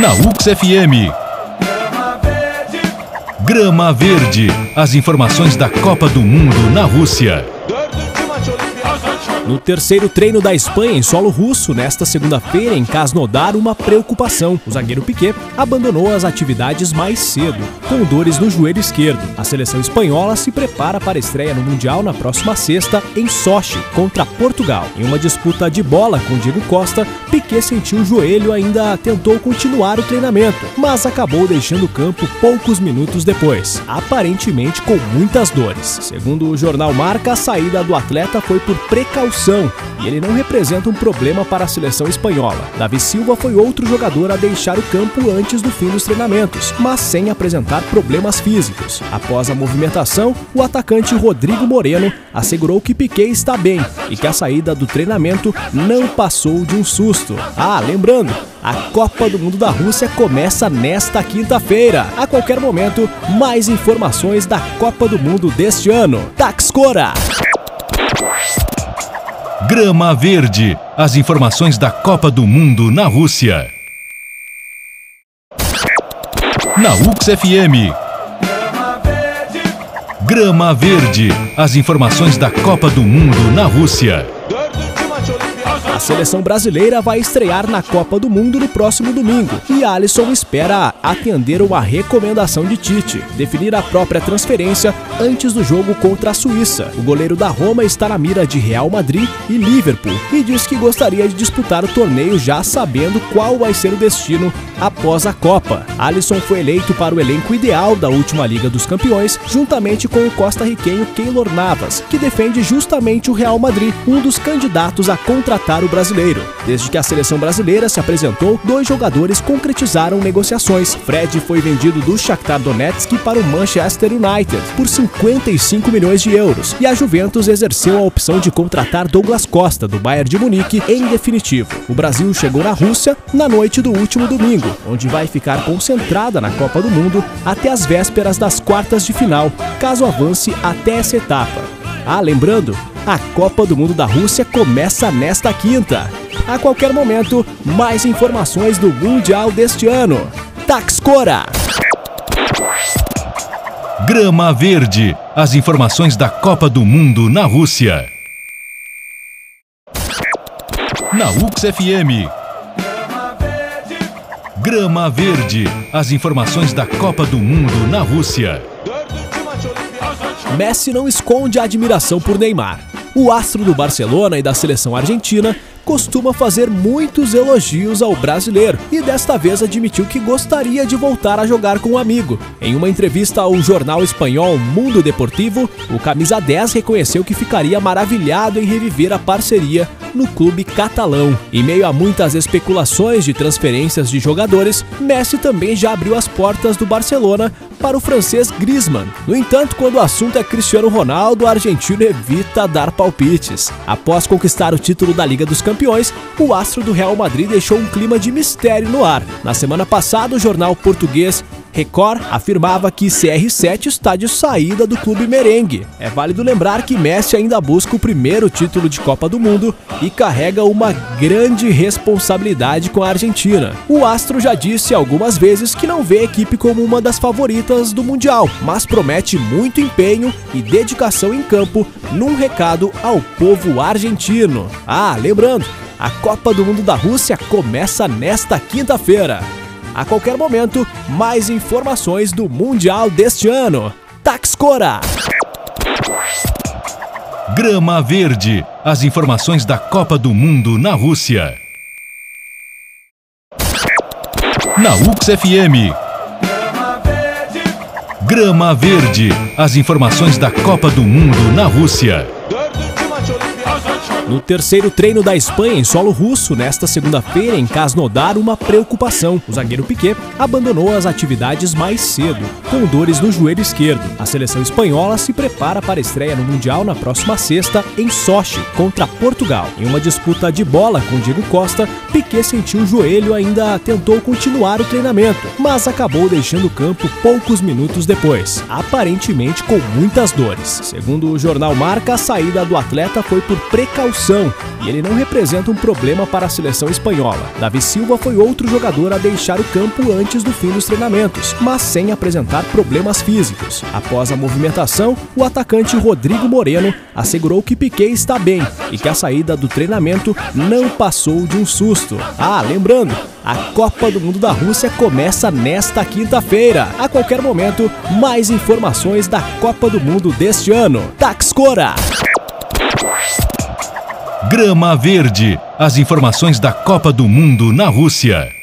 Na UX FM. Grama Verde. As informações da Copa do Mundo na Rússia. No terceiro treino da Espanha em solo russo, nesta segunda-feira em Krasnodar, uma preocupação. O zagueiro Piquet abandonou as atividades mais cedo, com dores no joelho esquerdo. A seleção espanhola se prepara para a estreia no Mundial na próxima sexta em Sochi, contra Portugal. Em uma disputa de bola com Diego Costa, Piquet sentiu o joelho e ainda tentou continuar o treinamento, mas acabou deixando o campo poucos minutos depois, aparentemente com muitas dores. Segundo o jornal Marca, a saída do atleta foi por precaução e ele não representa um problema para a seleção espanhola. Davi Silva foi outro jogador a deixar o campo antes do fim dos treinamentos, mas sem apresentar problemas físicos. Após a movimentação, o atacante Rodrigo Moreno assegurou que Piquet está bem e que a saída do treinamento não passou de um susto. Ah, lembrando, a Copa do Mundo da Rússia começa nesta quinta-feira. A qualquer momento, mais informações da Copa do Mundo deste ano. Taxcora! Grama Verde. As informações da Copa do Mundo na Rússia. Na UX FM. Grama Verde. As informações da Copa do Mundo na Rússia. A seleção brasileira vai estrear na Copa do Mundo no próximo domingo e Alisson espera atender uma recomendação de Tite, definir a própria transferência antes do jogo contra a Suíça. O goleiro da Roma está na mira de Real Madrid e Liverpool e diz que gostaria de disputar o torneio já sabendo qual vai ser o destino após a Copa. Alisson foi eleito para o elenco ideal da última Liga dos Campeões, juntamente com o costa-riquenho Keylor Navas, que defende justamente o Real Madrid, um dos candidatos a contratar o brasileiro. Desde que a seleção brasileira se apresentou, dois jogadores concretizaram negociações. Fred foi vendido do Shakhtar Donetsk para o Manchester United por 55 milhões de euros e a Juventus exerceu a opção de contratar Douglas Costa do Bayern de Munique em definitivo. O Brasil chegou na Rússia na noite do último domingo, onde vai ficar concentrada na Copa do Mundo até as vésperas das quartas de final, caso avance até essa etapa. Ah, lembrando, a Copa do Mundo da Rússia começa nesta quinta. A qualquer momento, mais informações do Mundial deste ano. Taxcora! Grama Verde. As informações da Copa do Mundo na Rússia. Na UX FM. Grama Verde. As informações da Copa do Mundo na Rússia. Messi não esconde a admiração por Neymar. O astro do Barcelona e da seleção argentina costuma fazer muitos elogios ao brasileiro e desta vez admitiu que gostaria de voltar a jogar com um amigo. Em uma entrevista ao jornal espanhol Mundo Deportivo, o camisa 10 reconheceu que ficaria maravilhado em reviver a parceria no clube catalão. Em meio a muitas especulações de transferências de jogadores, Messi também já abriu as portas do Barcelona para o francês Griezmann. No entanto, quando o assunto é Cristiano Ronaldo, o argentino evita dar palpites. Após conquistar o título da Liga dos Campeões, o astro do Real Madrid deixou um clima de mistério no ar. Na semana passada, o jornal português Record afirmava que CR7 está de saída do clube merengue. É válido lembrar que Messi ainda busca o primeiro título de Copa do Mundo e carrega uma grande responsabilidade com a Argentina. O astro já disse algumas vezes que não vê a equipe como uma das favoritas do Mundial, mas promete muito empenho e dedicação em campo num recado ao povo argentino. Ah, lembrando, a Copa do Mundo da Rússia começa nesta quinta-feira. A qualquer momento, mais informações do Mundial deste ano. Taxcora! Grama Verde. As informações da Copa do Mundo na Rússia. Na UX FM. Grama Verde. As informações da Copa do Mundo na Rússia. No terceiro treino da Espanha em solo russo, nesta segunda-feira em Krasnodar, uma preocupação. O zagueiro Piquet abandonou as atividades mais cedo, com dores no joelho esquerdo. A seleção espanhola se prepara para a estreia no Mundial na próxima sexta em Sochi, contra Portugal. Em uma disputa de bola com Diego Costa, Piquet sentiu o joelho ainda tentou continuar o treinamento, mas acabou deixando o campo poucos minutos depois, aparentemente com muitas dores. Segundo o jornal Marca, a saída do atleta foi por precaução expulsão e ele não representa um problema para a seleção espanhola. Davi Silva foi outro jogador a deixar o campo antes do fim dos treinamentos, mas sem apresentar problemas físicos. Após a movimentação, o atacante Rodrigo Moreno assegurou que Piquet está bem e que a saída do treinamento não passou de um susto. Ah, lembrando, a Copa do Mundo da Rússia começa nesta quinta-feira. A qualquer momento, mais informações da Copa do Mundo deste ano. Taxcora! Grama Verde. As informações da Copa do Mundo na Rússia.